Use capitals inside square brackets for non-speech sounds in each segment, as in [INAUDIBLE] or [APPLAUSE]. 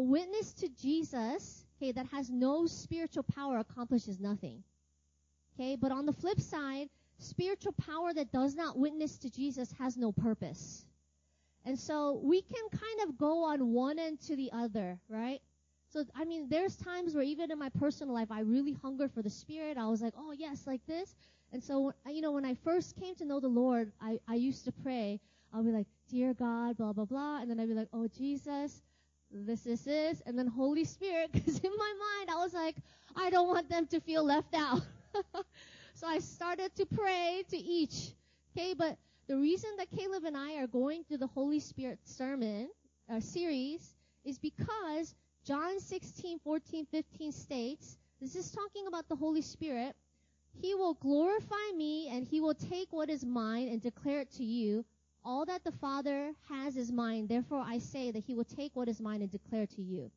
witness to Jesus, okay, that has no spiritual power accomplishes nothing. Okay, but on the flip side, spiritual power that does not witness to Jesus has no purpose. And so we can kind of go on one end to the other, right? So, I mean, there's times where even in my personal life, I really hunger for the Spirit. I was like, oh yes, like this. And so, you know, when I first came to know the Lord, I, I used to pray. I'll be like, dear God, blah, blah, blah. And then I'd be like, oh Jesus, this, this, this. And then Holy Spirit, [LAUGHS] because in my mind, I was like, I don't want them to feel left out. [LAUGHS] so I started to pray to each. Okay, but the reason that Caleb and I are going through the Holy Spirit sermon uh, series is because John 16, 14, 15 states, this is talking about the Holy Spirit. He will glorify me and he will take what is mine and declare it to you. All that the Father has is mine. Therefore I say that he will take what is mine and declare to you.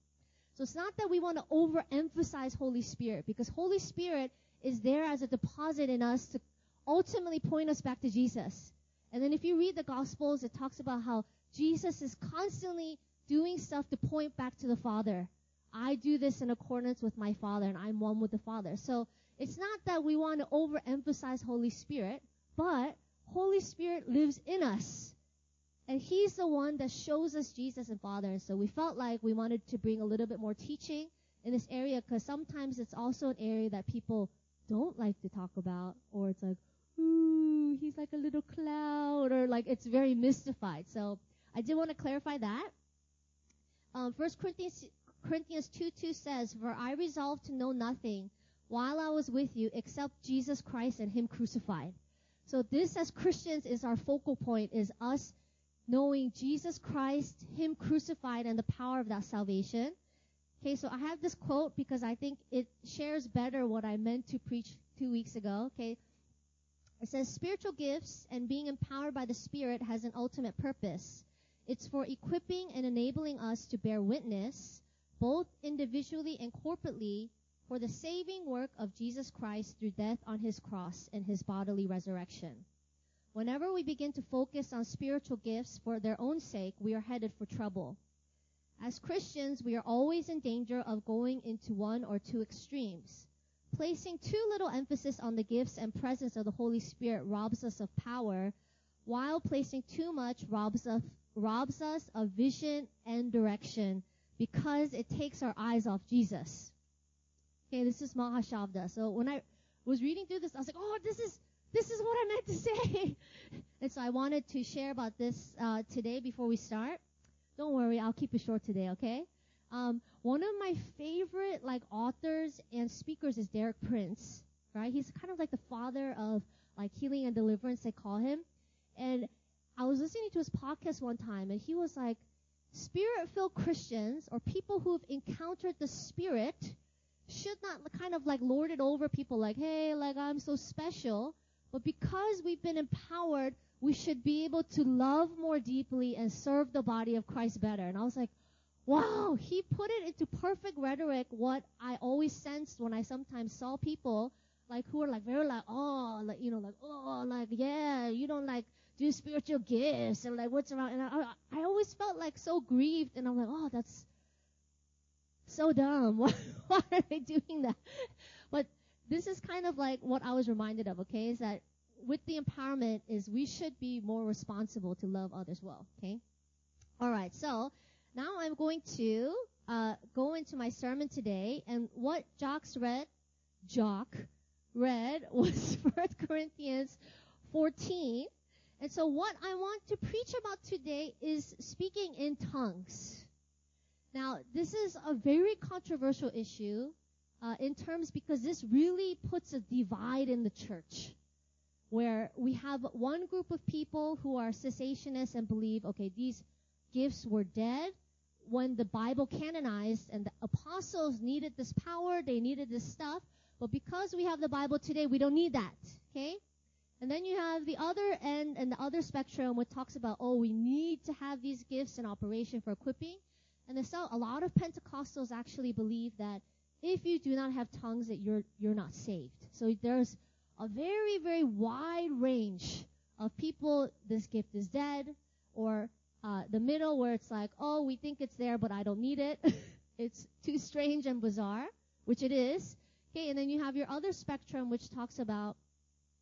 So it's not that we want to overemphasize Holy Spirit because Holy Spirit is there as a deposit in us to ultimately point us back to Jesus. And then if you read the Gospels, it talks about how Jesus is constantly doing stuff to point back to the Father. I do this in accordance with my Father and I'm one with the Father. So it's not that we want to overemphasize Holy Spirit, but Holy Spirit lives in us. And He's the one that shows us Jesus and Father. And so we felt like we wanted to bring a little bit more teaching in this area because sometimes it's also an area that people don't like to talk about or it's like, ooh, he's like a little cloud or like it's very mystified. So I did want to clarify that. Um, 1 Corinthians, Corinthians 2 2 says, For I resolved to know nothing while I was with you except Jesus Christ and Him crucified. So this as Christians is our focal point, is us knowing Jesus Christ, Him crucified, and the power of that salvation. Okay, so I have this quote because I think it shares better what I meant to preach two weeks ago. Okay. It says, spiritual gifts and being empowered by the Spirit has an ultimate purpose. It's for equipping and enabling us to bear witness, both individually and corporately, for the saving work of Jesus Christ through death on his cross and his bodily resurrection. Whenever we begin to focus on spiritual gifts for their own sake, we are headed for trouble. As Christians, we are always in danger of going into one or two extremes. Placing too little emphasis on the gifts and presence of the Holy Spirit robs us of power, while placing too much robs us, robs us of vision and direction because it takes our eyes off Jesus. Okay, this is Mahesh Chavda. So when I was reading through this, I was like, oh, this is, this is what I meant to say. [LAUGHS] and so I wanted to share about this, uh, today before we start. Don't worry, I'll keep it short today, okay? Um, one of my favorite like authors and speakers is Derek Prince, right? He's kind of like the father of like healing and deliverance, they call him. And I was listening to his podcast one time, and he was like, spirit-filled Christians or people who've encountered the Spirit should not kind of like lord it over people like, hey, like I'm so special. But because we've been empowered we should be able to love more deeply and serve the body of Christ better. And I was like, wow, he put it into perfect rhetoric what I always sensed when I sometimes saw people like who are like very like, oh, like, you know, like, oh, like, yeah, you don't like do spiritual gifts and like what's around. And I, I always felt like so grieved and I'm like, oh, that's so dumb. [LAUGHS] Why, why are they doing that? But this is kind of like what I was reminded of, okay, is that with the empowerment is we should be more responsible to love others well. Okay. All right. So now I'm going to uh, go into my sermon today, and what Jock's read, Jock read [LAUGHS] was First Corinthians 14. And so what I want to preach about today is speaking in tongues. This is a very controversial issue uh, in terms because this really puts a divide in the church where we have one group of people who are cessationists and believe, okay, these gifts were dead when the Bible canonized and the apostles needed this power, they needed this stuff, but because we have the Bible today, we don't need that, okay? And then you have the other end and the other spectrum which talks about, oh, we need to have these gifts in operation for equipping. And so, a lot of Pentecostals actually believe that if you do not have tongues that you're, you're not saved. So there's a very, very wide range of people, this gift is dead, or uh, the middle where it's like, oh, we think it's there, but I don't need it. [LAUGHS] it's too strange and bizarre, which it is. Okay, and then you have your other spectrum, which talks about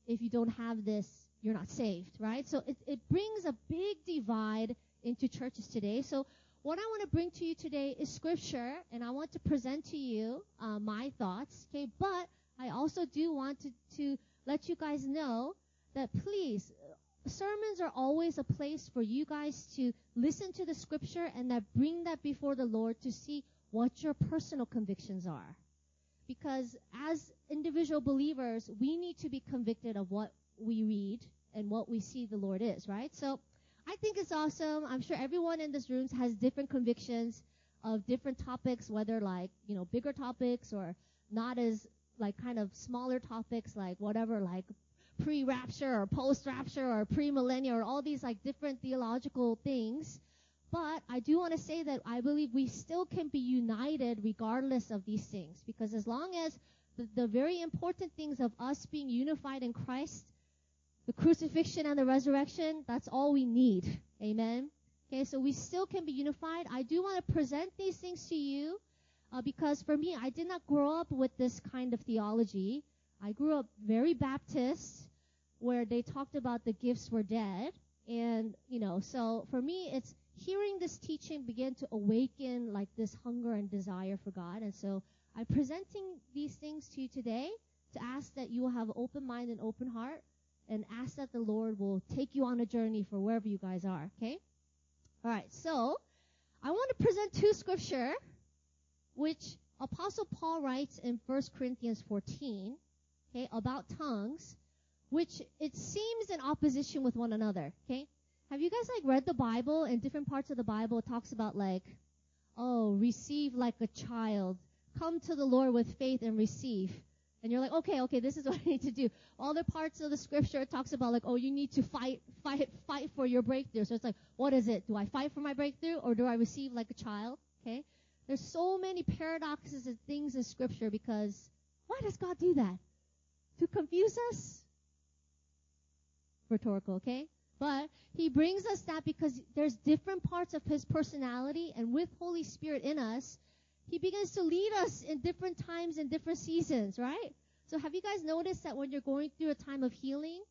if you don't have this, you're not saved, right? So it, it brings a big divide into churches today. So what I want to bring to you today is scripture, and I want to present to you uh, my thoughts, okay? But I also do want to, to let you guys know that please, sermons are always a place for you guys to listen to the scripture and that bring that before the Lord to see what your personal convictions are. Because as individual believers, we need to be convicted of what we read and what we see the Lord is, right? So I think it's awesome. I'm sure everyone in this room has different convictions of different topics, whether like, you know, bigger topics or not as like kind of smaller topics like whatever like pre-rapture or post-rapture or pre-millennial or all these like different theological things. But I do want to say that I believe we still can be united regardless of these things because as long as the, the very important things of us being unified in Christ, the crucifixion and the resurrection, that's all we need. Amen. Okay, so we still can be unified. I do want to present these things to you uh, because for me, I did not grow up with this kind of theology. I grew up very Baptist, where they talked about the gifts were dead. And, you know, so for me, it's hearing this teaching begin to awaken like this hunger and desire for God. And so I'm presenting these things to you today to ask that you will have open mind and open heart and ask that the Lord will take you on a journey for wherever you guys are, okay? Alright, so I want to present two scripture which Apostle Paul writes in 1 Corinthians 14, okay, about tongues, which it seems in opposition with one another, okay? Have you guys like read the Bible and different parts of the Bible it talks about like, oh, receive like a child, come to the Lord with faith and receive. And you're like, okay, okay, this is [LAUGHS] what I need to do. All the parts of the scripture talks about like, oh, you need to fight, fight, fight for your breakthrough. So it's like, what is it? Do I fight for my breakthrough or do I receive like a child? Okay. There's so many paradoxes and things in scripture because why does God do that? To confuse us? Rhetorical, okay? But he brings us that because there's different parts of his personality and with Holy Spirit in us, he begins to lead us in different times and different seasons, right? So have you guys noticed that when you're going through a time of healing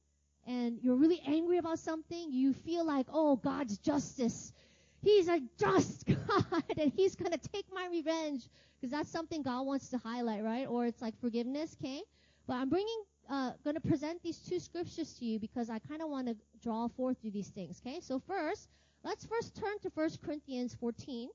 and you're really angry about something, you feel like, oh, God's justice He's a just [LAUGHS] God and he's going to take my revenge because that's something God wants to highlight, right? Or it's like forgiveness, okay? But I'm bringing, uh, going to present these two scriptures to you because I kind of want to draw forth through these things, okay? So first, let's first turn to 1 Corinthians 14.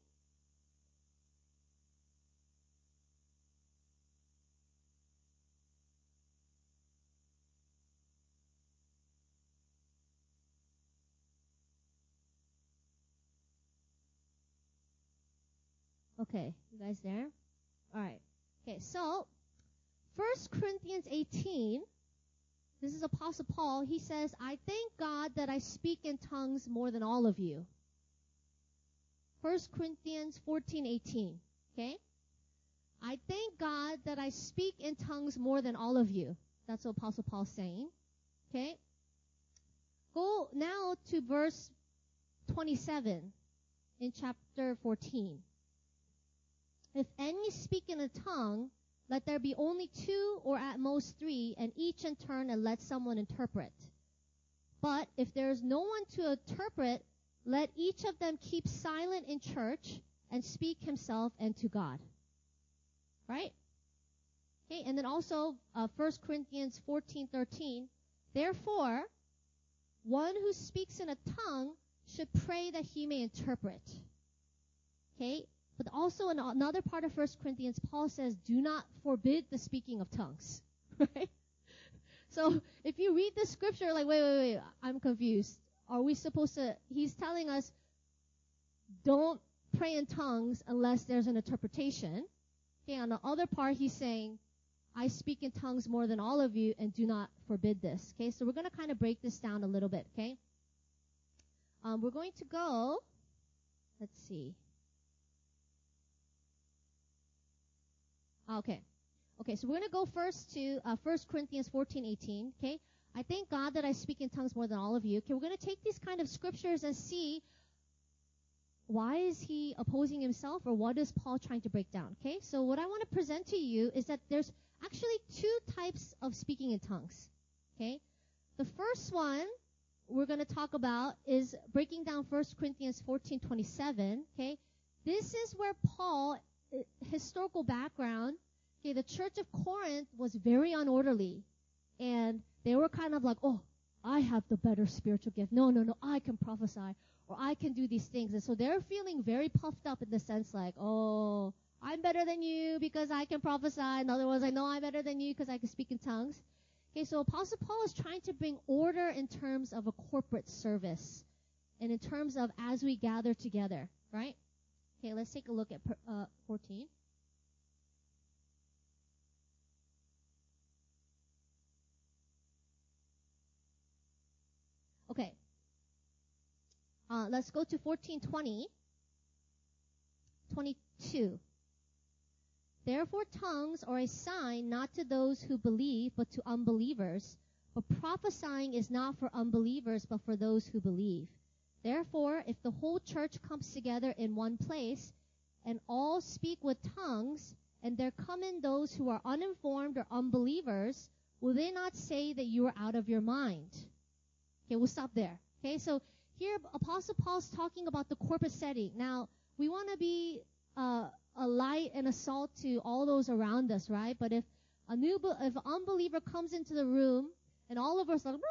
Okay, you guys there? Alright. Okay, so, 1 Corinthians 18, this is Apostle Paul. He says, I thank God that I speak in tongues more than all of you. 1 Corinthians 14, 18. Okay? I thank God that I speak in tongues more than all of you. That's what Apostle Paul's saying. Okay? Go now to verse 27 in chapter 14. If any speak in a tongue, let there be only two or at most three, and each in turn and let someone interpret. But if there is no one to interpret, let each of them keep silent in church and speak himself and to God. Right? Okay, and then also uh, 1 Corinthians 14:13. Therefore, one who speaks in a tongue should pray that he may interpret. Okay, but also in another part of 1 Corinthians, Paul says, do not forbid the speaking of tongues. [LAUGHS] Right? So if you read the scripture, like, wait, wait, wait, I'm confused. Are we supposed to, he's telling us, don't pray in tongues unless there's an interpretation. Okay, on the other part, he's saying, I speak in tongues more than all of you and do not forbid this. Okay, so we're going to kind of break this down a little bit, okay? Um, we're going to go, let's see. Okay. Okay, so we're going to go first to uh, 1 Corinthians 14, 18. Okay? I thank God that I speak in tongues more than all of you. Okay, we're going to take these kind of scriptures and see why is he opposing himself or what is Paul trying to break down? Okay, so what I want to present to you is that there's actually two types of speaking in tongues. Okay, the first one we're going to talk about is breaking down 1 Corinthians 14:27. Okay, this is where Paul, historical background. Okay, the church of Corinth was very unorderly, and they were kind of like, oh, I have the better spiritual gift. No, no, no, I can prophesy or I can do these things. And so they're feeling very puffed up in the sense like, oh, I'm better than you because I can prophesy. In other words, I know I'm better than you because I can speak in tongues. Okay, so Apostle Paul is trying to bring order in terms of a corporate service and in terms of as we gather together, right? Okay, let's take a look at uh, 14. Okay. Uh, let's go to 1420. 22. Therefore tongues are a sign not to those who believe, but to unbelievers. But prophesying is not for unbelievers, but for those who believe. Therefore, if the whole church comes together in one place, and all speak with tongues, and there come in those who are uninformed or unbelievers, will they not say that you are out of your mind? Okay, we'll stop there. Okay, so here Apostle Paul's talking about the corporate setting. Now, we want to be uh, a light and a salt to all those around us, right? But if a new, if an unbeliever comes into the room and all of us are like,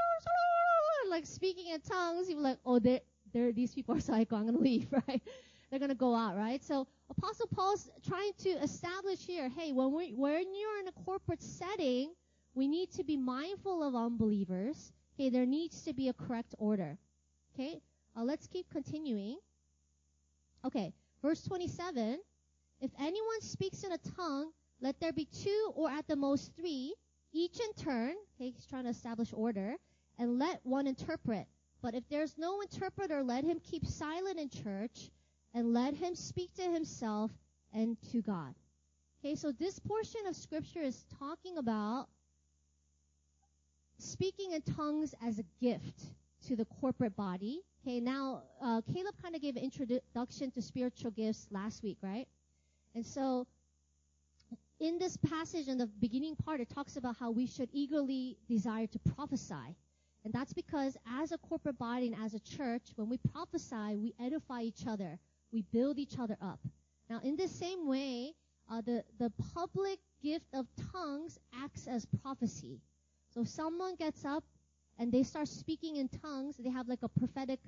[LAUGHS] like speaking in tongues, you're like, oh, they're, they're, these people are psycho, I'm going to leave, [LAUGHS] right? They're going to go out, right? So Apostle Paul's trying to establish here, hey, when we when you're in a corporate setting, we need to be mindful of unbelievers. Okay, there needs to be a correct order. Okay, uh, let's keep continuing. Okay, verse 27. If anyone speaks in a tongue, let there be two or at the most three, each in turn. Okay, he's trying to establish order, and let one interpret. But if there's no interpreter, let him keep silent in church, and let him speak to himself and to God. Okay, so this portion of scripture is talking about speaking in tongues as a gift to the corporate body. Okay, now uh, Caleb kind of gave an introduction to spiritual gifts last week, right? And so in this passage in the beginning part, it talks about how we should eagerly desire to prophesy. And that's because as a corporate body and as a church, when we prophesy, we edify each other. We build each other up. Now, in the same way, uh, the, the public gift of tongues acts as prophecy. So someone gets up and they start speaking in tongues, they have like a prophetic,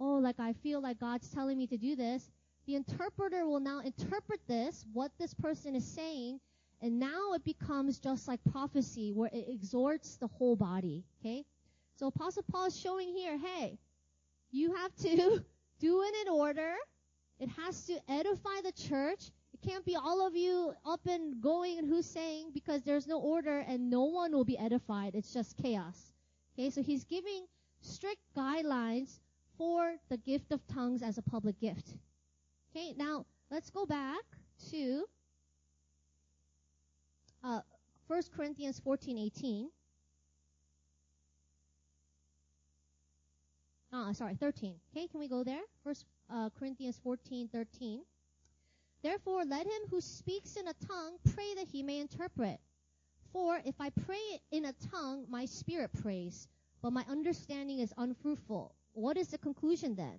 oh, like I feel like God's telling me to do this. The interpreter will now interpret this, what this person is saying, and now it becomes just like prophecy where it exhorts the whole body. Okay? So Apostle Paul is showing here, hey, you have to [LAUGHS] do it in order. It has to edify the church. It can't be all of you up and going and who's saying because there's no order and no one will be edified. It's just chaos. Okay, so he's giving strict guidelines for the gift of tongues as a public gift. Okay, now let's go back to uh, 1 Corinthians 14, 18. Ah, sorry, 13. Okay, can we go there? First uh, Corinthians 14, 13. Therefore, let him who speaks in a tongue pray that he may interpret. For if I pray in a tongue, my spirit prays, but my understanding is unfruitful. What is the conclusion then?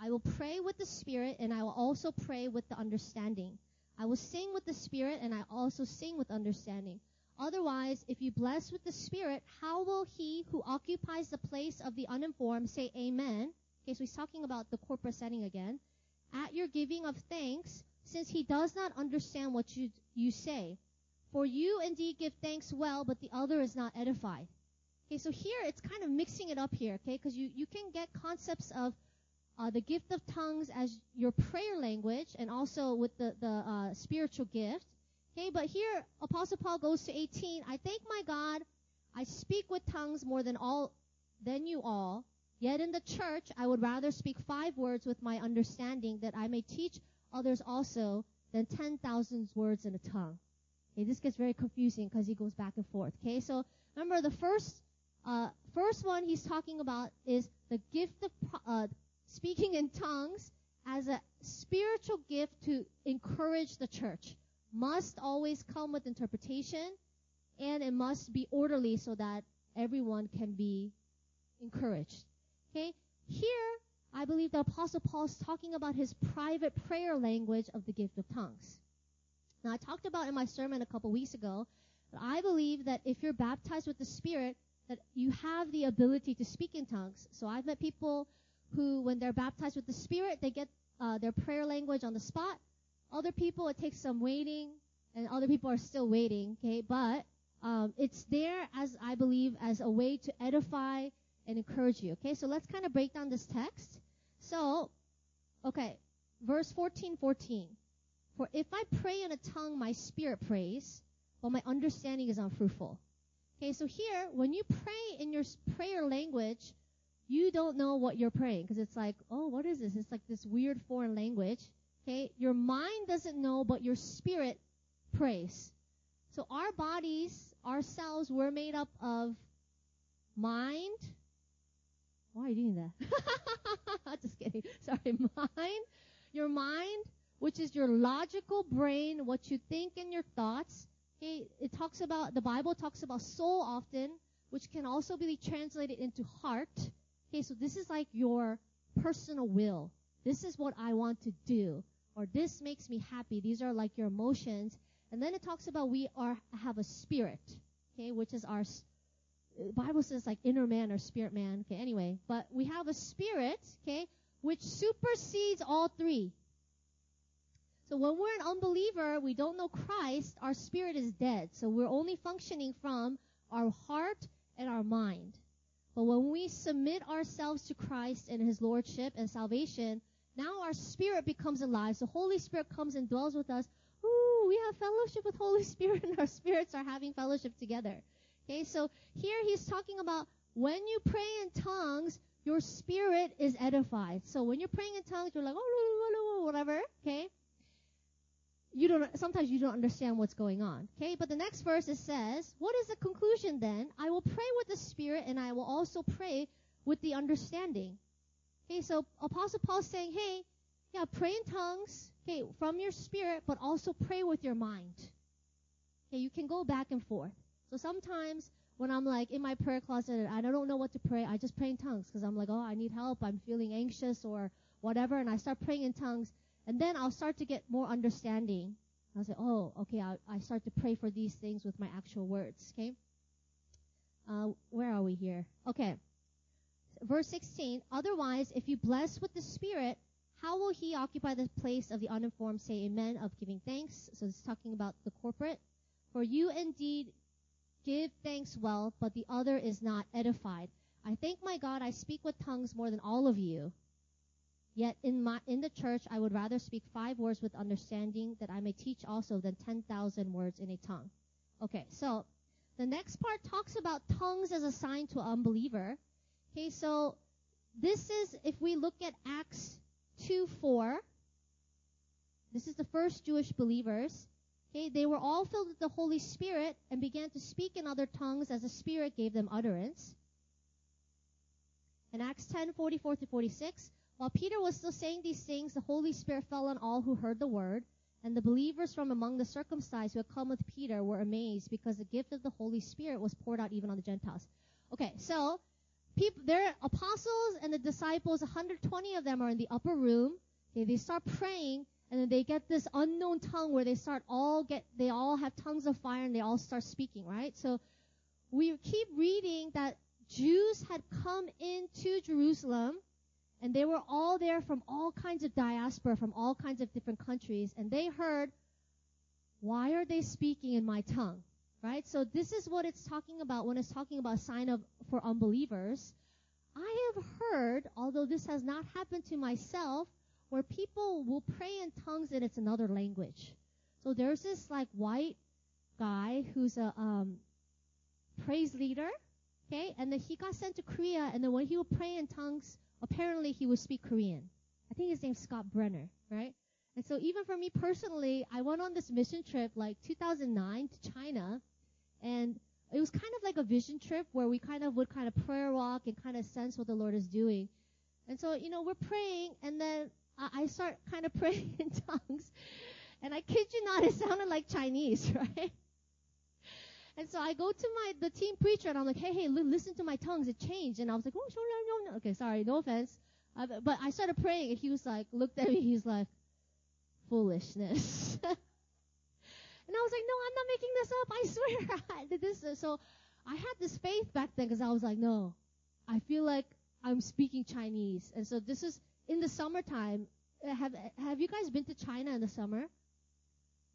I will pray with the spirit, and I will also pray with the understanding. I will sing with the spirit, and I also sing with understanding. Otherwise, if you bless with the spirit, how will he who occupies the place of the uninformed say amen? Okay, so he's talking about the corporate setting again. At your giving of thanks, since he does not understand what you, you say. For you indeed give thanks well, but the other is not edified. Okay, so here it's kind of mixing it up here, okay, because you, you can get concepts of uh, the gift of tongues as your prayer language and also with the, the uh, spiritual gift. Okay, but here Apostle Paul goes to 18. I thank my God, I speak with tongues more than all, than you all. Yet in the church, I would rather speak five words with my understanding that I may teach others also than 10,000 words in a tongue. Okay, this gets very confusing because he goes back and forth. Okay, so remember the first, uh, first one he's talking about is the gift of uh, speaking in tongues as a spiritual gift to encourage the church must always come with interpretation and it must be orderly so that everyone can be encouraged. Okay? Here, I believe the apostle Paul is talking about his private prayer language of the gift of tongues. Now, I talked about in my sermon a couple weeks ago I believe that if you're baptized with the Spirit, that you have the ability to speak in tongues. So I've met people who, when they're baptized with the Spirit, they get uh, their prayer language on the spot. Other people, it takes some waiting, and other people are still waiting. Okay, but um, it's there as I believe as a way to edify and encourage you. Okay, so let's kind of break down this text. So, okay, verse 14, 14. For if I pray in a tongue, my spirit prays, but my understanding is unfruitful. Okay, so here, when you pray in your prayer language, you don't know what you're praying because it's like, oh, what is this? It's like this weird foreign language. Okay, your mind doesn't know, but your spirit prays. So our bodies, ourselves, we're made up of mind. Why are you doing that? [LAUGHS] Just kidding. Sorry, mind. Your mind, which is your logical brain, what you think and your thoughts. Okay, it talks about, the Bible talks about soul often, which can also be translated into heart. Okay, so this is like your personal will. This is what I want to do. Or this makes me happy. These are like your emotions. And then it talks about we are, have a spirit. Okay, which is our, Bible says like inner man or spirit man. Okay, anyway. But we have a spirit, okay, which supersedes all three. So when we're an unbeliever, we don't know Christ, our spirit is dead. So we're only functioning from our heart and our mind. But when we submit ourselves to Christ and His Lordship and salvation, now our spirit becomes alive. So Holy Spirit comes and dwells with us. Ooh, we have fellowship with Holy Spirit [LAUGHS] and our spirits are having fellowship together. Okay, so here he's talking about when you pray in tongues, your spirit is edified. So when you're praying in tongues, you're like, oh, whatever, okay? you don't sometimes you don't understand what's going on. Okay, but the next verse it says, "What is the conclusion then? I will pray with the spirit and I will also pray with the understanding." Okay, so Apostle Paul's saying, "Hey, yeah, pray in tongues, okay, from your spirit, but also pray with your mind." Okay, you can go back and forth. So sometimes when I'm like in my prayer closet and I don't know what to pray, I just pray in tongues because I'm like, "Oh, I need help. I'm feeling anxious or whatever," and I start praying in tongues and then I'll start to get more understanding. I'll say, oh, okay, I'll, I start to pray for these things with my actual words, okay? Uh, where are we here? Okay. Verse 16, otherwise, if you bless with the Spirit, how will he occupy the place of the uninformed say amen of giving thanks? So it's talking about the corporate. For you indeed give thanks well, but the other is not edified. I thank my God I speak with tongues more than all of you. Yet in my in the church I would rather speak five words with understanding that I may teach also than ten thousand words in a tongue. Okay, so the next part talks about tongues as a sign to an unbeliever. Okay, so this is if we look at Acts two four. This is the first Jewish believers. Okay, they were all filled with the Holy Spirit and began to speak in other tongues as the Spirit gave them utterance. In Acts 10, 44 to 46, while Peter was still saying these things, the Holy Spirit fell on all who heard the word, and the believers from among the circumcised who had come with Peter were amazed because the gift of the Holy Spirit was poured out even on the Gentiles. Okay, so people, their apostles and the disciples, 120 of them are in the upper room. Okay, they start praying, and then they get this unknown tongue where they start all get, they all have tongues of fire and they all start speaking, right? So we keep reading that Jews had come into Jerusalem and they were all there from all kinds of diaspora, from all kinds of different countries. And they heard, why are they speaking in my tongue? Right? So this is what it's talking about when it's talking about sign of, for unbelievers. I have heard, although this has not happened to myself, where people will pray in tongues and it's another language. So there's this like white guy who's a um, praise leader, okay, and then he got sent to Korea, and then when he would pray in tongues, apparently he would speak Korean. I think his name's Scott Brenner, right? And so even for me personally, I went on this mission trip like 2009 to China, and it was kind of like a vision trip where we kind of would kind of prayer walk and kind of sense what the Lord is doing. And so, you know, we're praying, and then I, start kind of [LAUGHS] praying in tongues. And I kid you not, it sounded like Chinese, [LAUGHS] right? And so I go to my the team preacher and I'm like, hey, hey, li- listen to my tongues. It changed. And I was like, oh, no, no, no. Okay, sorry, no offense. Uh, but I started praying and he was like, looked at me. He's like, foolishness. [LAUGHS] and I was like, no, I'm not making this up. I swear [LAUGHS] I did this. So I had this faith back then because I was like, no, I feel like I'm speaking Chinese. And so this is in the summertime. Uh, have have you guys been to China in the summer?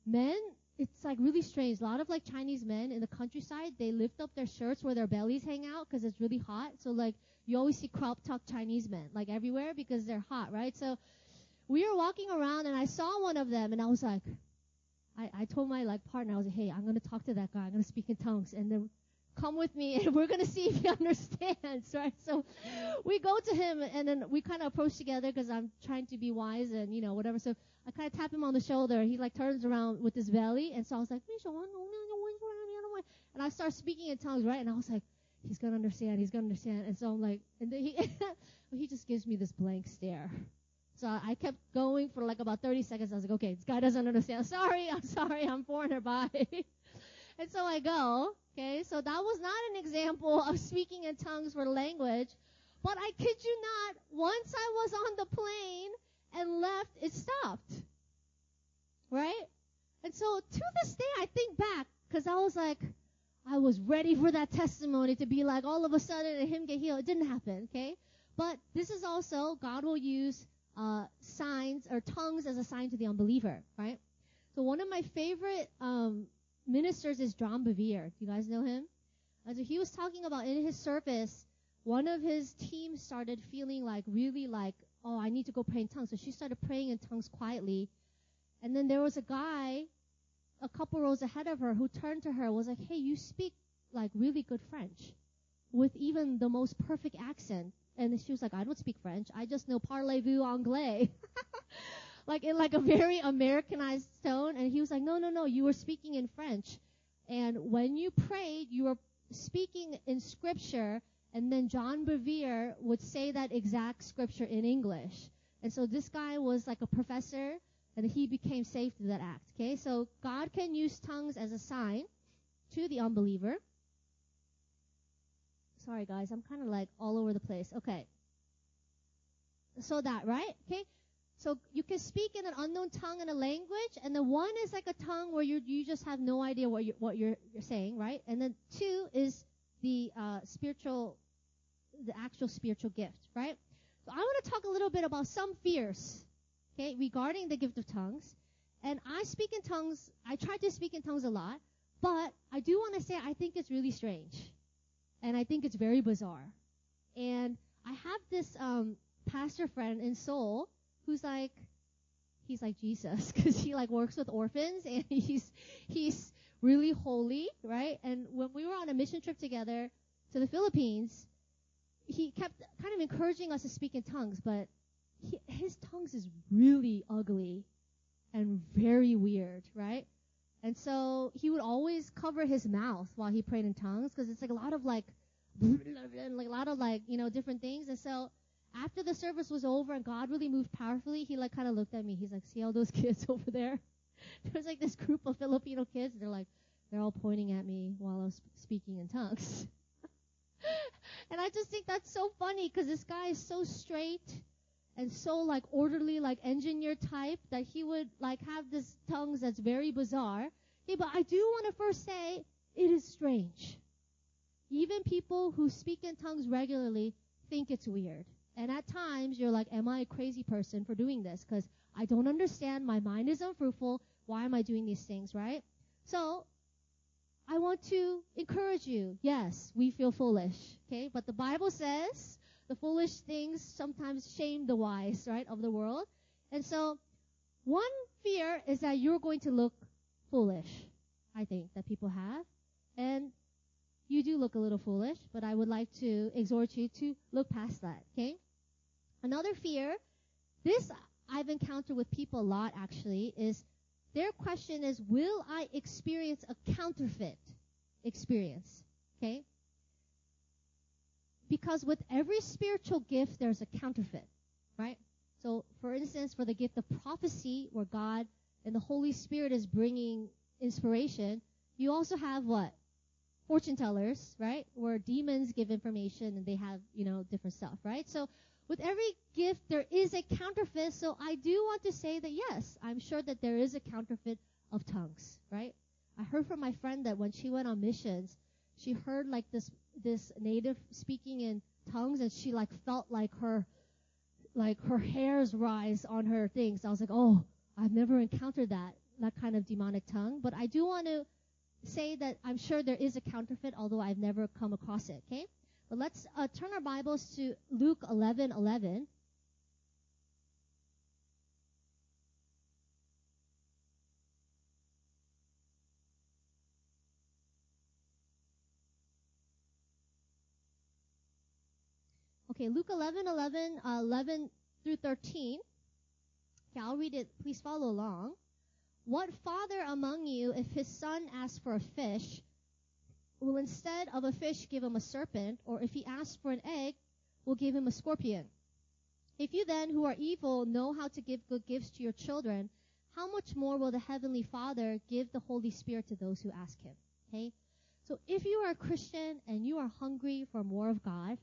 Men it's like really strange. A lot of like Chinese men in the countryside, they lift up their shirts where their bellies hang out because it's really hot. So like you always see crop top Chinese men like everywhere because they're hot, right? So we were walking around and I saw one of them and I was like, I, I told my like partner, I was like, hey, I'm gonna talk to that guy. I'm gonna speak in tongues and then come with me and [LAUGHS] we're gonna see if he [LAUGHS] understands, right? So we go to him and then we kind of approach together because I'm trying to be wise and you know whatever. So I kind of tap him on the shoulder. He like turns around with his belly, and so I was like, and I start speaking in tongues, right? And I was like, he's gonna understand. He's gonna understand. And so I'm like, and then he [LAUGHS] he just gives me this blank stare. So I kept going for like about 30 seconds. I was like, okay, this guy doesn't understand. [LAUGHS] Sorry, I'm sorry, I'm foreigner. Bye. [LAUGHS] and so I go. Okay, so that was not an example of speaking in tongues for language. But I kid you not, once I was on the plane and left, it stopped. Right? And so to this day, I think back because I was like, I was ready for that testimony to be like all of a sudden and him get healed. It didn't happen, okay? But this is also God will use uh, signs or tongues as a sign to the unbeliever, right? So one of my favorite um, ministers is John Bevere. Do you guys know him? Uh, so he was talking about in his service, one of his team started feeling like really like oh, I need to go pray in tongues. So she started praying in tongues quietly. And then there was a guy a couple rows ahead of her who turned to her and was like, hey, you speak like really good French with even the most perfect accent. And she was like, I don't speak French. I just know parlez-vous anglais. [LAUGHS] like in like a very Americanized tone. And he was like, no, no, no, you were speaking in French. And when you prayed, you were speaking in scripture and then John Bevere would say that exact scripture in English. And so this guy was like a professor and he became saved through that act. Okay, so God can use tongues as a sign to the unbeliever. Sorry guys, I'm kind of like all over the place. Okay. So that, right? Okay. So you can speak in an unknown tongue in a language, and the one is like a tongue where you you just have no idea what you what you're you're saying, right? And then two is the uh, spiritual the actual spiritual gift, right? So I want to talk a little bit about some fears, okay, regarding the gift of tongues. And I speak in tongues, I try to speak in tongues a lot, but I do want to say I think it's really strange. And I think it's very bizarre. And I have this um, pastor friend in Seoul who's like, he's like Jesus [LAUGHS] because he like works with orphans and [LAUGHS] he's he's really holy, right? And when we were on a mission trip together to the Philippines, he kept kind of encouraging us to speak in tongues, but he, his tongues is really ugly and very weird, right? And so he would always cover his mouth while he prayed in tongues because it's like a lot of like, like a lot of like, you know, different things. And so after the service was over and God really moved powerfully, he like kind of looked at me. He's like, see all those [LAUGHS] kids over there? [LAUGHS] There's like this group of Filipino kids. They're like, they're all pointing at me while I was speaking in tongues. [LAUGHS] and I just think that's so funny because this guy is so straight and so like orderly, like engineer type that he would like have this tongues that's very bizarre. Hey, but I do want to first say it is strange. Even people who speak in tongues regularly think it's weird. And at times you're like, am I a crazy person for doing this? Because I don't understand. My mind is unfruitful. Why am I doing these things, right? So I want to encourage you. Yes, we feel foolish, okay? But the Bible says the foolish things sometimes shame the wise, right, of the world. And so one fear is that you're going to look foolish, I think, that people have. And you do look a little foolish, but I would like to exhort you to look past that, okay? Another fear, this I've encountered with people a lot actually, is their question is, will I experience a counterfeit experience? Okay? Because with every spiritual gift, there's a counterfeit, right? So, for instance, for the gift of prophecy, where God and the Holy Spirit is bringing inspiration, you also have what? Fortune tellers, right? Where demons give information and they have, you know, different stuff, right? So, with every gift, there is a counterfeit. So, I do want to say that yes, I'm sure that there is a counterfeit of tongues, right? I heard from my friend that when she went on missions, she heard like this this native speaking in tongues and she like felt like her like her hairs rise on her things. I was like, "Oh, I've never encountered that that kind of demonic tongue." But I do want to say that I'm sure there is a counterfeit, although I've never come across it. Okay, but let's uh, turn our Bibles to Luke 11:11. Okay, Luke 11, 11, uh, 11 through 13. Okay, I'll read it. Please follow along. What father among you, if his son asks for a fish, will instead of a fish give him a serpent, or if he asks for an egg, will give him a scorpion? If you then, who are evil, know how to give good gifts to your children, how much more will the Heavenly Father give the Holy Spirit to those who ask Him? Okay? So if you are a Christian and you are hungry for more of God,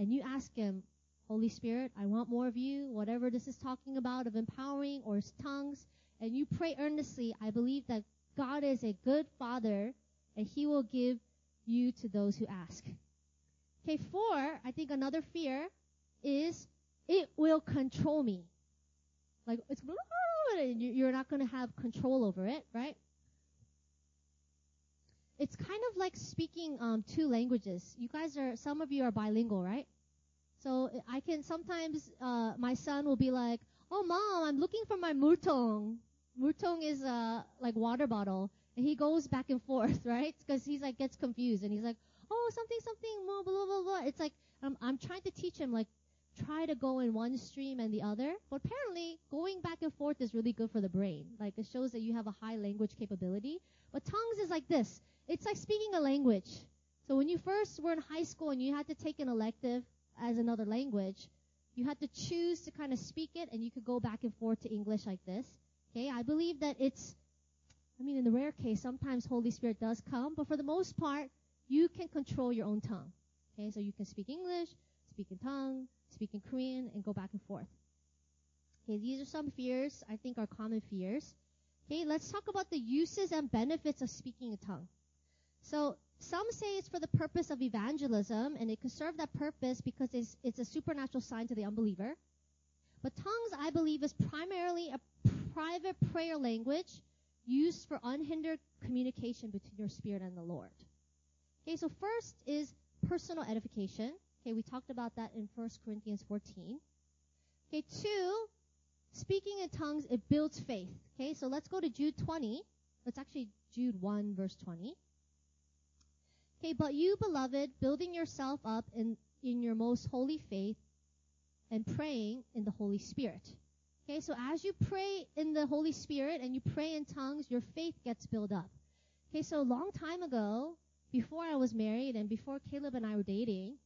and you ask Him, Holy Spirit, I want more of you, whatever this is talking about of empowering or tongues, and you pray earnestly, I believe that God is a good Father and He will give you to those who ask. Okay, four, I think another fear is it will control me. Like, it's, you're not going to have control over it, right? It's kind of like speaking um, two languages. You guys are, some of you are bilingual, right? So I can sometimes, uh, my son will be like, "Oh, mom, I'm looking for my murtong." Murtong is uh, like water bottle, and he goes back and forth, [LAUGHS] right? Because he's like gets confused, and he's like, "Oh, something, something, blah blah blah blah." It's like I'm, I'm trying to teach him like try to go in one stream and the other. But apparently, going back and forth is really good for the brain. Like it shows that you have a high language capability. But tongues is like this. It's like speaking a language. So when you first were in high school and you had to take an elective as another language, you had to choose to kind of speak it and you could go back and forth to English like this. Okay, I believe that it's, I mean, in the rare case, sometimes Holy Spirit does come, but for the most part, you can control your own tongue. Okay, so you can speak English, speak in tongue, speak in Korean, and go back and forth. Okay, these are some fears I think are common fears. Okay, let's talk about the uses and benefits of speaking a tongue. So some say it's for the purpose of evangelism, and it can serve that purpose because it's, it's a supernatural sign to the unbeliever. But tongues, I believe, is primarily a private prayer language used for unhindered communication between your spirit and the Lord. Okay, so first is personal edification. Okay, we talked about that in 1 Corinthians 14. Okay, two, speaking in tongues, it builds faith. Okay, so let's go to Jude 20. Let's actually Jude 1 verse 20. Okay, but you, beloved, building yourself up in, in your most holy faith and praying in the Holy Spirit. Okay, so as you pray in the Holy Spirit and you pray in tongues, your faith gets built up. Okay, so a long time ago, before I was married and before Caleb and I were dating,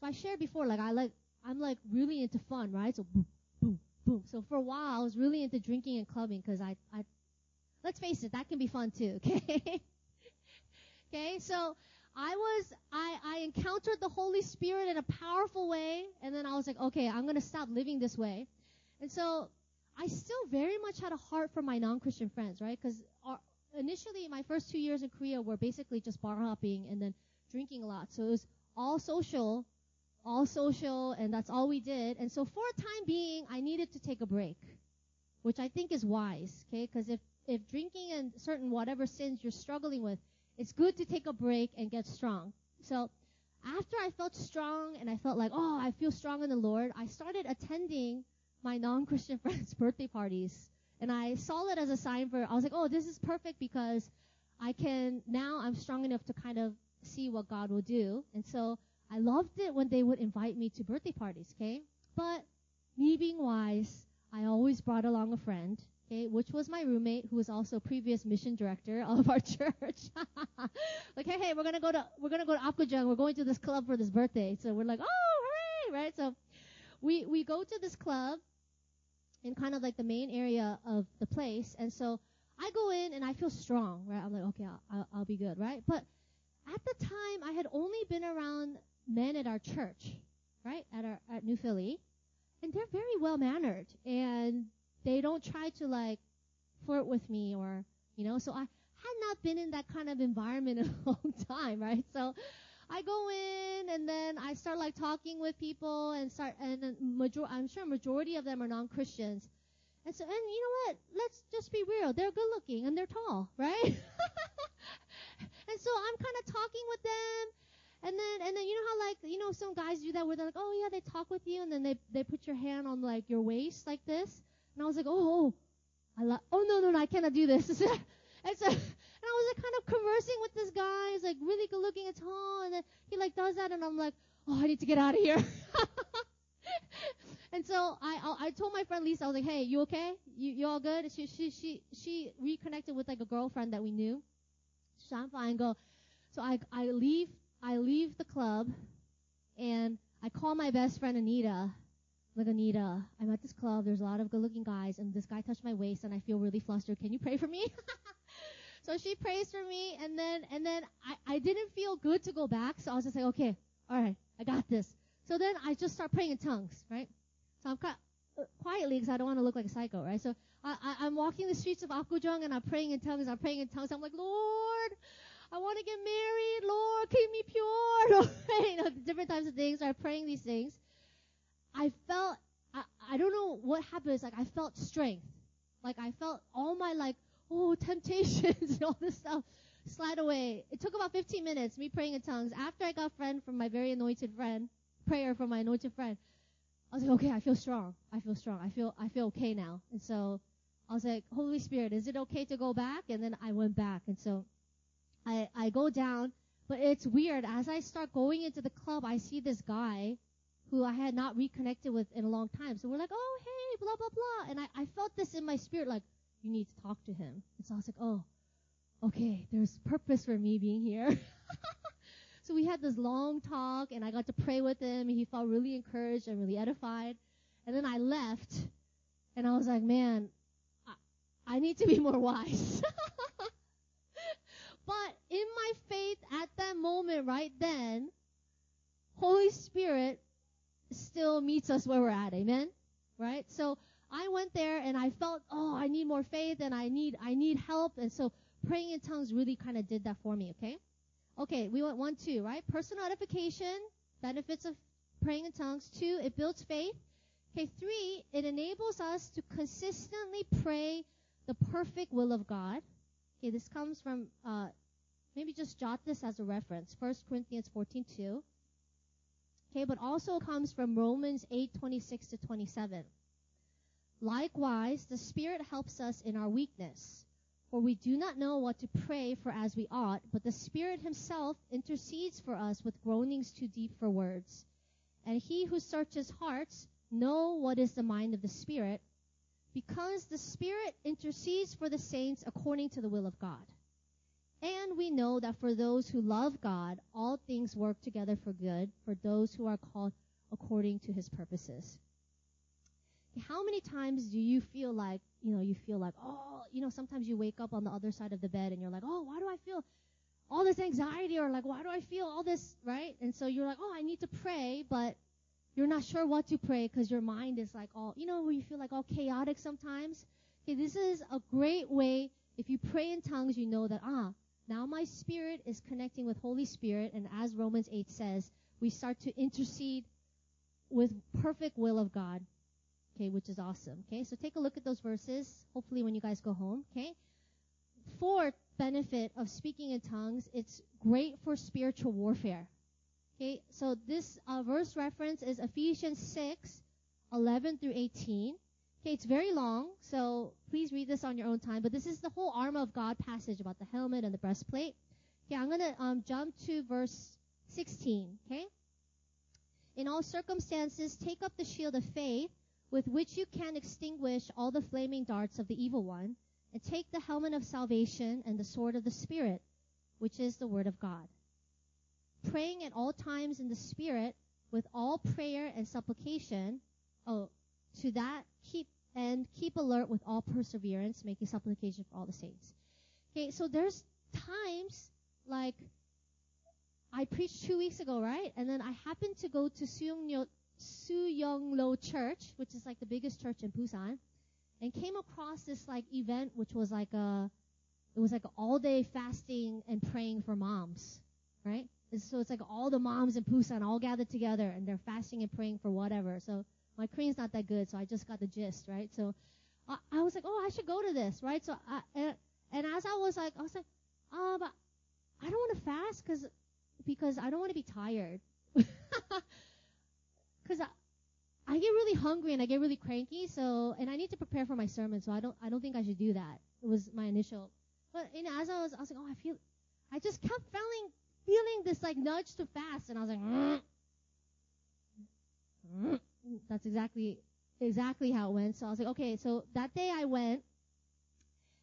so I shared before, like I like, I'm like really into fun, right? So boom, boom, boom. So for a while, I was really into drinking and clubbing because I, I, let's face it, that can be fun too, [LAUGHS] okay? Okay, so I was, I, I encountered the Holy Spirit in a powerful way, and then I was like, okay, I'm gonna stop living this way. And so, I still very much had a heart for my non-Christian friends, right? Because initially, my first two years in Korea were basically just bar hopping and then drinking a lot. So it was all social, all social, and that's all we did. And so for a time being, I needed to take a break, which I think is wise, okay? Because if, if drinking and certain whatever sins you're struggling with it's good to take a break and get strong. So after I felt strong and I felt like, oh, I feel strong in the Lord, I started attending my non-Christian [LAUGHS] friends' birthday parties. And I saw it as a sign for, I was like, oh, this is perfect because I can, now I'm strong enough to kind of see what God will do. And so I loved it when they would invite me to birthday parties, okay? But me being wise, I always brought along a friend okay, which was my roommate who was also previous mission director [LAUGHS] of our church. [LAUGHS] like, hey, hey, we're gonna go to we're gonna go to Apgujeong. We're going to this club for this birthday. So we're like, oh, hooray, right? So we we go to this club in kind of like the main area of the place, and so I go in and I feel strong, right? I'm like, okay, I'll, I'll, I'll be good, right? But at the time, I had only been around men at our church, right, at our at New Philly, and they're very well mannered, and they don't try to like flirt with me or you know. So I had not been in that kind of environment [LAUGHS] in a long time, right? So I go in and then I start like talking with people and start and major I'm sure majority of them are non-Christians. And so and you know what? Let's just be real. They're good looking and they're tall, right? [LAUGHS] and so I'm kind of talking with them and then and then you know how like you know some guys do that where they're like, "Oh yeah, they talk with you and then they they put your hand on like your waist like this." And I was like, "Oh, oh I like oh no, no, no, I cannot do this." [LAUGHS] and so and I was like kind of conversing with this guy. He's like really good looking and tall, and then he like does that, and I'm like, oh, I need to get out of here. [LAUGHS] and so I I told my friend Lisa, I was like, hey, you okay? You you all good? She she she she reconnected with like a girlfriend that we knew. So I'm fine. Go. So I I leave I leave the club, and I call my best friend Anita. Like Anita, I'm at this club. There's a lot of good-looking guys, and this guy touched my waist, and I feel really flustered. Can you pray for me? [LAUGHS] So she prays for me, and then and then I, I didn't feel good to go back, so I was just like, okay, all right, I got this. So then I just start praying in tongues, right? So I'm uh, quietly because I don't want to look like a psycho, right? So I, I, I'm walking the streets of Apgujeong and I'm praying in tongues. I'm praying in tongues. I'm like, Lord, I want to get married. Lord, keep me pure. [LAUGHS] You know, different types of things. I'm praying these things. I felt, I, I don't know what happened. It's like I felt strength. Like I felt all my like oh, [LAUGHS] temptations and all this stuff slide away. It took about 15 minutes, me praying in tongues. After I got friend from my very anointed friend, prayer from my anointed friend, I was like, okay, I feel strong. I feel strong. I feel, I feel okay now. And so I was like, Holy Spirit, is it okay to go back? And then I went back. And so I, I go down, but it's weird. As I start going into the club, I see this guy who I had not reconnected with in a long time. So we're like, oh, hey, blah, blah, blah. And I, I felt this in my spirit, like, you need to talk to him. And so I was like, oh, okay, there's purpose for me being here. [LAUGHS] so we had this long talk and I got to pray with him. and He felt really encouraged and really edified. And then I left and I was like, man, I, I need to be more wise. [LAUGHS] but in my faith at that moment right then, Holy Spirit still meets us where we're at. Amen? Right? So I went there and I felt, oh, I need more faith and I need, I need help. And so praying in tongues really kind of did that for me, okay? Okay, we went one, two, right? Personal edification, benefits of praying in tongues. Two, it builds faith. Okay, three, it enables us to consistently pray the perfect will of God. Okay, this comes from, uh, maybe just jot this as a reference. 1 Corinthians 14, 2. Okay, but also comes from Romans 8, 26 to 27. Likewise, the Spirit helps us in our weakness. For we do not know what to pray for as we ought, but the Spirit Himself intercedes for us with groanings too deep for words. And He who searches hearts know what is the mind of the Spirit, because the Spirit intercedes for the saints according to the will of God. And we know that for those who love God, all things work together for good, for those who are called according to His purposes how many times do you feel like, you know, you feel like, oh, you know, sometimes you wake up on the other side of the bed and you're like, oh, why do I feel all this anxiety or like, why do I feel all this, right? And so you're like, oh, I need to pray, but you're not sure what to pray because your mind is like all, you know, where you feel like all chaotic sometimes. Okay, this is a great way. If you pray in tongues, you know that, ah, now my spirit is connecting with Holy Spirit. And as Romans 8 says, we start to intercede with perfect will of God Okay, which is awesome. Okay, so take a look at those verses, hopefully when you guys go home. Okay. Fourth benefit of speaking in tongues, it's great for spiritual warfare. Okay, so this uh, verse reference is Ephesians 6, 11 through 18. Okay, it's very long, so please read this on your own time. But this is the whole armor of God passage about the helmet and the breastplate. Okay, I'm gonna um, jump to verse 16. Okay, in all circumstances, take up the shield of faith with which you can extinguish all the flaming darts of the evil one, and take the helmet of salvation and the sword of the Spirit, which is the Word of God. Praying at all times in the Spirit with all prayer and supplication, oh, to that keep and keep alert with all perseverance, making supplication for all the saints. Okay, so there's times like I preached two weeks ago, right? And then I happened to go to Suyonglo, Suyonglo Church, which is like the biggest church in Busan, and came across this like event, which was like a, it was like all day fasting and praying for moms, right? And so it's like all the moms in Busan all gathered together and they're fasting and praying for whatever. So my Korean's not that good, so I just got the gist, right? So I, I was like, oh, I should go to this, right? So I, and, and as I was like, I was like, uh, but I don't want to fast because because I don't want to be tired. [LAUGHS] Because I, I get really hungry and I get really cranky. So and I need to prepare for my sermon. So I don't I don't think I should do that. It was my initial. But you know, as I was I was like, oh, I feel. I just kept feeling feeling this like nudge to fast, and I was like, mm. That's exactly exactly how it went. So I was like, okay. So that day I went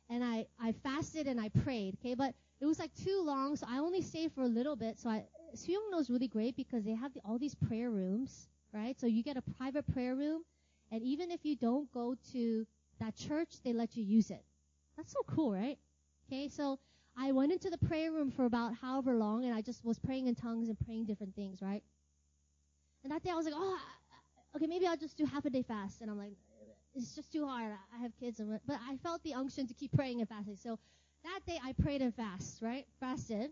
and I I fasted and I prayed. Okay, but it was like too long, so I only stayed for a little bit. So I, Suyongno is really great because they have the, all these prayer rooms, right? So you get a private prayer room, and even if you don't go to that church, they let you use it. That's so cool, right? Okay, so I went into the prayer room for about however long, and I just was praying in tongues and praying different things, right? And that day I was like, oh, okay, maybe I'll just do half a day fast. And I'm like, it's just too hard. I have kids, and but I felt the unction to keep praying and fasting. So that day I prayed and fast, right? Fasted.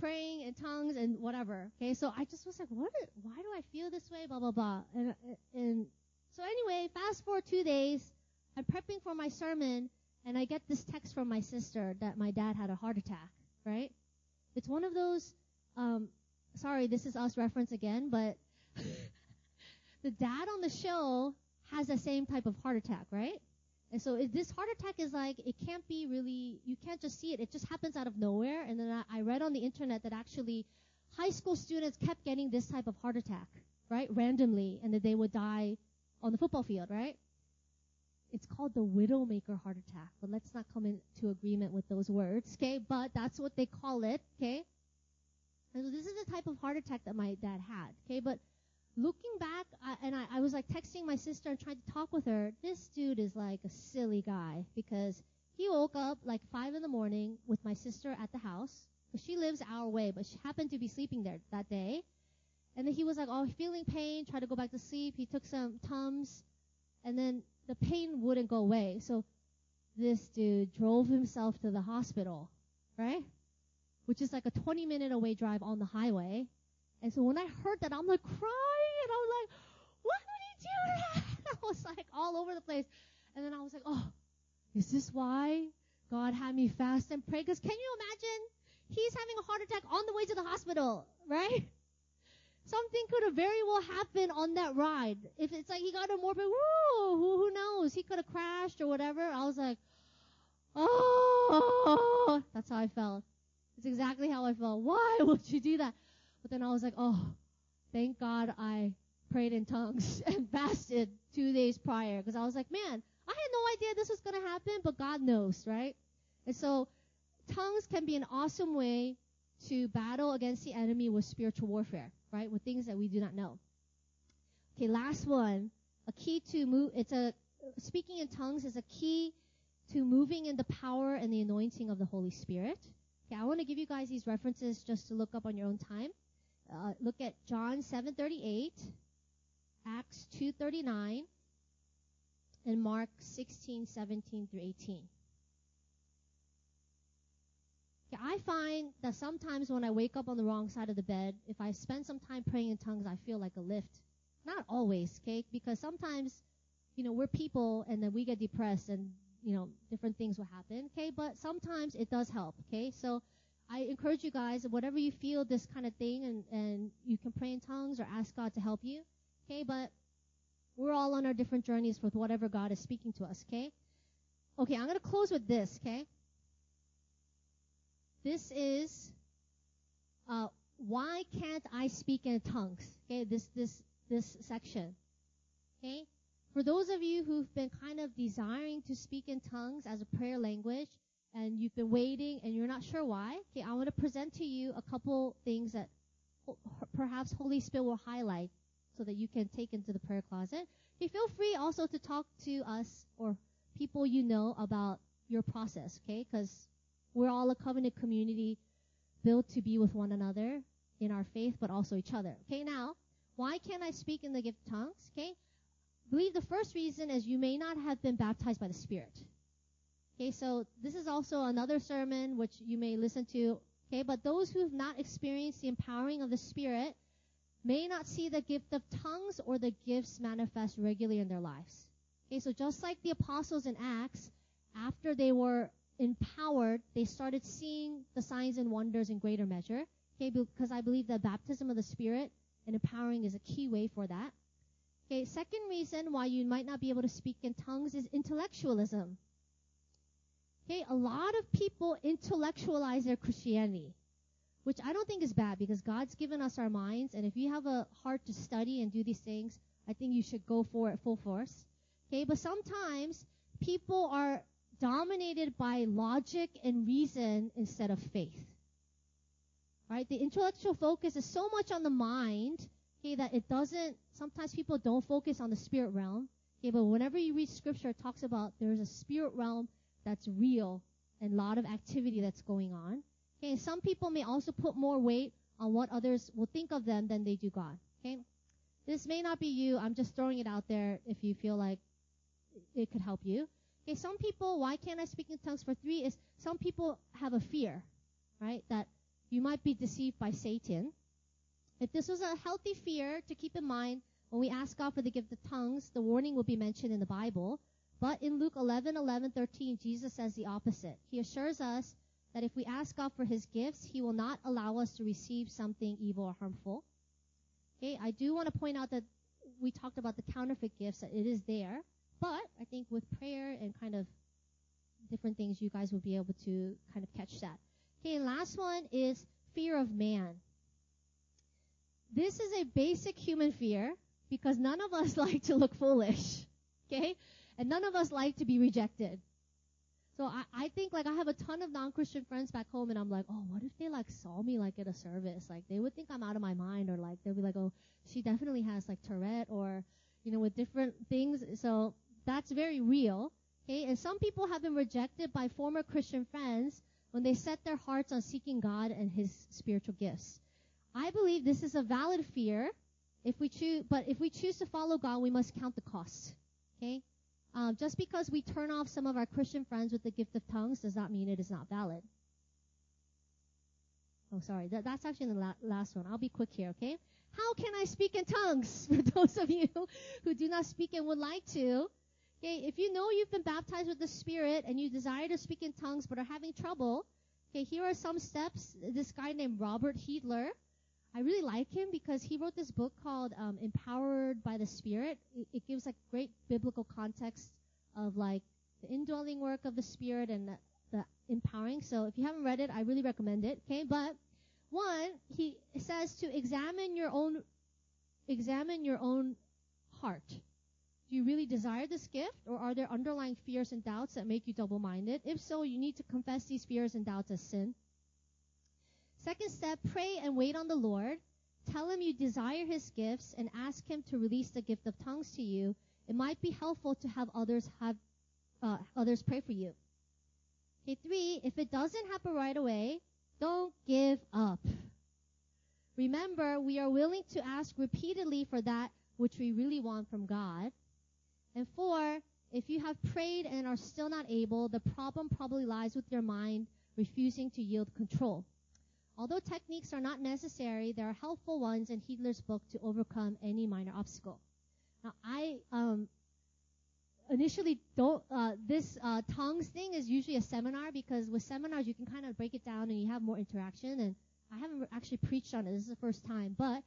Praying in tongues and whatever. Okay, so I just was like, what? Why do I feel this way? Blah blah blah. And and so anyway, fast forward two days. I'm prepping for my sermon, and I get this text from my sister that my dad had a heart attack. Right? It's one of those. Um, sorry, this is us reference again, but the dad on the show has the same type of heart attack, right? And so this heart attack is like, it can't be really, you can't just see it. It just happens out of nowhere. And then I, I read on the internet that actually high school students kept getting this type of heart attack, right? Randomly. And that they would die on the football field, right? It's called the widowmaker heart attack, but let's not come into agreement with those words, okay? But that's what they call it, okay? And so this is the type of heart attack that my dad had, okay? But looking back, I, and I, I was like texting my sister and trying to talk with her. This dude is like a silly guy because he woke up like five in the morning with my sister at the house. She lives our way, but she happened to be sleeping there that day. And then he was like, oh, feeling pain, tried to go back to sleep. He took some Tums, and then the pain wouldn't go away. So this dude drove himself to the hospital, right? Which is like a 20 minute away drive on the highway. And so when I heard that, I'm like crying, and I was like, why would he do that? [LAUGHS] I was like all over the place. And then I was like, oh, is this why God had me fast and pray? Because can you imagine? He's having a heart attack on the way to the hospital, right? Something could have very well happened on that ride. If it's like he got a morbid, woo, who, who knows? He could have crashed or whatever. I was like, oh, that's how I felt. It's exactly how I felt. Why would you do that? But then I was like, oh, thank God I prayed in tongues [LAUGHS] and fasted two days prior because I was like, man, I had no idea this was going to happen, but God knows, right? And so tongues can be an awesome way to battle against the enemy with spiritual warfare, right? With things that we do not know. Okay, last one. A key to move, it's a, speaking in tongues is a key to moving in the power and the anointing of the Holy Spirit. Okay, I want to give you guys these references just to look up on your own time. Uh, look at John 7:38, Acts 2:39, and Mark 16:17 through 18. Okay, I find that sometimes when I wake up on the wrong side of the bed, if I spend some time praying in tongues, I feel like a lift. Not always, okay? Because sometimes, you know, we're people and then we get depressed and, you know, different things will happen, okay? But sometimes it does help, okay? So I encourage you guys, whatever you feel this kind of thing, and, and you can pray in tongues or ask God to help you. Okay, but we're all on our different journeys with whatever God is speaking to us. Okay? Okay, I'm going to close with this. Okay? This is uh, why can't I speak in tongues? Okay, this this this section. Okay, for those of you who've been kind of desiring to speak in tongues as a prayer language, and you've been waiting and you're not sure why, okay, I want to present to you a couple things that perhaps Holy Spirit will highlight so that you can take into the prayer closet. Okay, feel free also to talk to us or people you know about your process, okay? Because we're all a covenant community built to be with one another in our faith, but also each other. Okay, now, why can't I speak in the gift of tongues? Okay, I believe the first reason is you may not have been baptized by the Spirit. Okay, so this is also another sermon which you may listen to. Okay, but those who have not experienced the empowering of the Spirit may not see the gift of tongues or the gifts manifest regularly in their lives. Okay, so just like the apostles in Acts, after they were empowered, they started seeing the signs and wonders in greater measure. Okay, because I believe that baptism of the Spirit and empowering is a key way for that. Okay, second reason why you might not be able to speak in tongues is intellectualism. Okay, a lot of people intellectualize their Christianity, which I don't think is bad because God's given us our minds, and if you have a heart to study and do these things, I think you should go for it full force. Okay, but sometimes people are dominated by logic and reason instead of faith. Right? The intellectual focus is so much on the mind, okay, that it doesn't, sometimes people don't focus on the spirit realm. Okay, but whenever you read scripture, it talks about there's a spirit realm that's real and a lot of activity that's going on. Okay, some people may also put more weight on what others will think of them than they do God. Okay? This may not be you. I'm just throwing it out there if you feel like it could help you. Okay, some people, why can't I speak in tongues for three is some people have a fear, right? That you might be deceived by Satan. If this was a healthy fear to keep in mind when we ask God for the gift of tongues, the warning will be mentioned in the Bible. But in Luke 11, 11, 13, Jesus says the opposite. He assures us that if we ask God for his gifts, he will not allow us to receive something evil or harmful. Okay, I do want to point out that we talked about the counterfeit gifts, that it is there. But I think with prayer and kind of different things, you guys will be able to kind of catch that. Okay, last one is fear of man. This is a basic human fear because none of us [LAUGHS] like to look foolish. Okay? And none of us like to be rejected. So I, I think like I have a ton of non-Christian friends back home and I'm like, oh, what if they like saw me like at a service? Like they would think I'm out of my mind or like they'll be like, oh, she definitely has like Tourette or, you know, with different things. So that's very real. Okay. And some people have been rejected by former Christian friends when they set their hearts on seeking God and his spiritual gifts. I believe this is a valid fear if we choose, but if we choose to follow God, we must count the cost. Okay? Um, just because we turn off some of our Christian friends with the gift of tongues does not mean it is not valid. Oh, sorry. That, that's actually the la- last one. I'll be quick here, okay? How can I speak in tongues? [LAUGHS] For those of you who do not speak and would like to, okay, if you know you've been baptized with the Spirit and you desire to speak in tongues but are having trouble, okay, here are some steps. This guy named Robert Heidler, I really like him because he wrote this book called um, Empowered by the Spirit. It, it, gives like great biblical context of like the indwelling work of the Spirit and the, the empowering. So if you haven't read it, I really recommend it. Okay, but one, he says to examine your own, examine your own heart. Do you really desire this gift, or are there underlying fears and doubts that make you double-minded? If so, you need to confess these fears and doubts as sin Second step, pray and wait on the Lord. Tell him you desire his gifts and ask him to release the gift of tongues to you. It might be helpful to have others have uh, others pray for you. Okay, three, if it doesn't happen right away, don't give up. Remember, we are willing to ask repeatedly for that which we really want from God. And four, if you have prayed and are still not able, the problem probably lies with your mind refusing to yield control. Although techniques are not necessary, there are helpful ones in Heidler's book to overcome any minor obstacle. Now, I um, initially don't. Uh, this uh, tongues thing is usually a seminar because with seminars you can kind of break it down and you have more interaction. And I haven't actually preached on it. This is the first time, but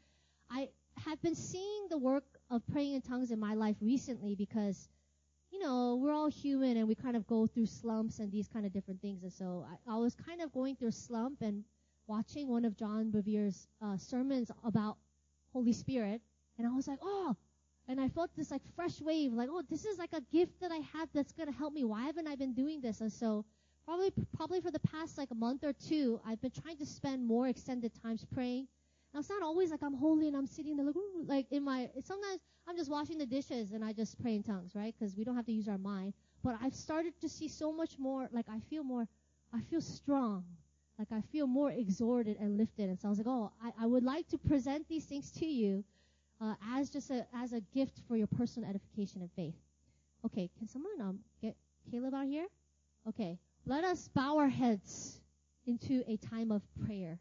I have been seeing the work of praying in tongues in my life recently because you know, we're all human and we kind of go through slumps and these kind of different things. And so I, I was kind of going through a slump and watching one of John Bevere's uh, sermons about Holy Spirit, and I was like, oh, and I felt this like fresh wave, like, oh, this is like a gift that I have that's gonna help me. Why haven't I been doing this? And so, probably, probably for the past like a month or two, I've been trying to spend more extended times praying. Now it's not always like I'm holy and I'm sitting there like, ooh, like in my. Sometimes I'm just washing the dishes and I just pray in tongues, right? Because we don't have to use our mind. But I've started to see so much more. Like I feel more. I feel strong. Like I feel more exhorted and lifted. And so I was like, oh, I, I would like to present these things to you uh, as just a as a gift for your personal edification and faith. Okay, can someone um get Caleb out here? Okay, let us bow our heads into a time of prayer.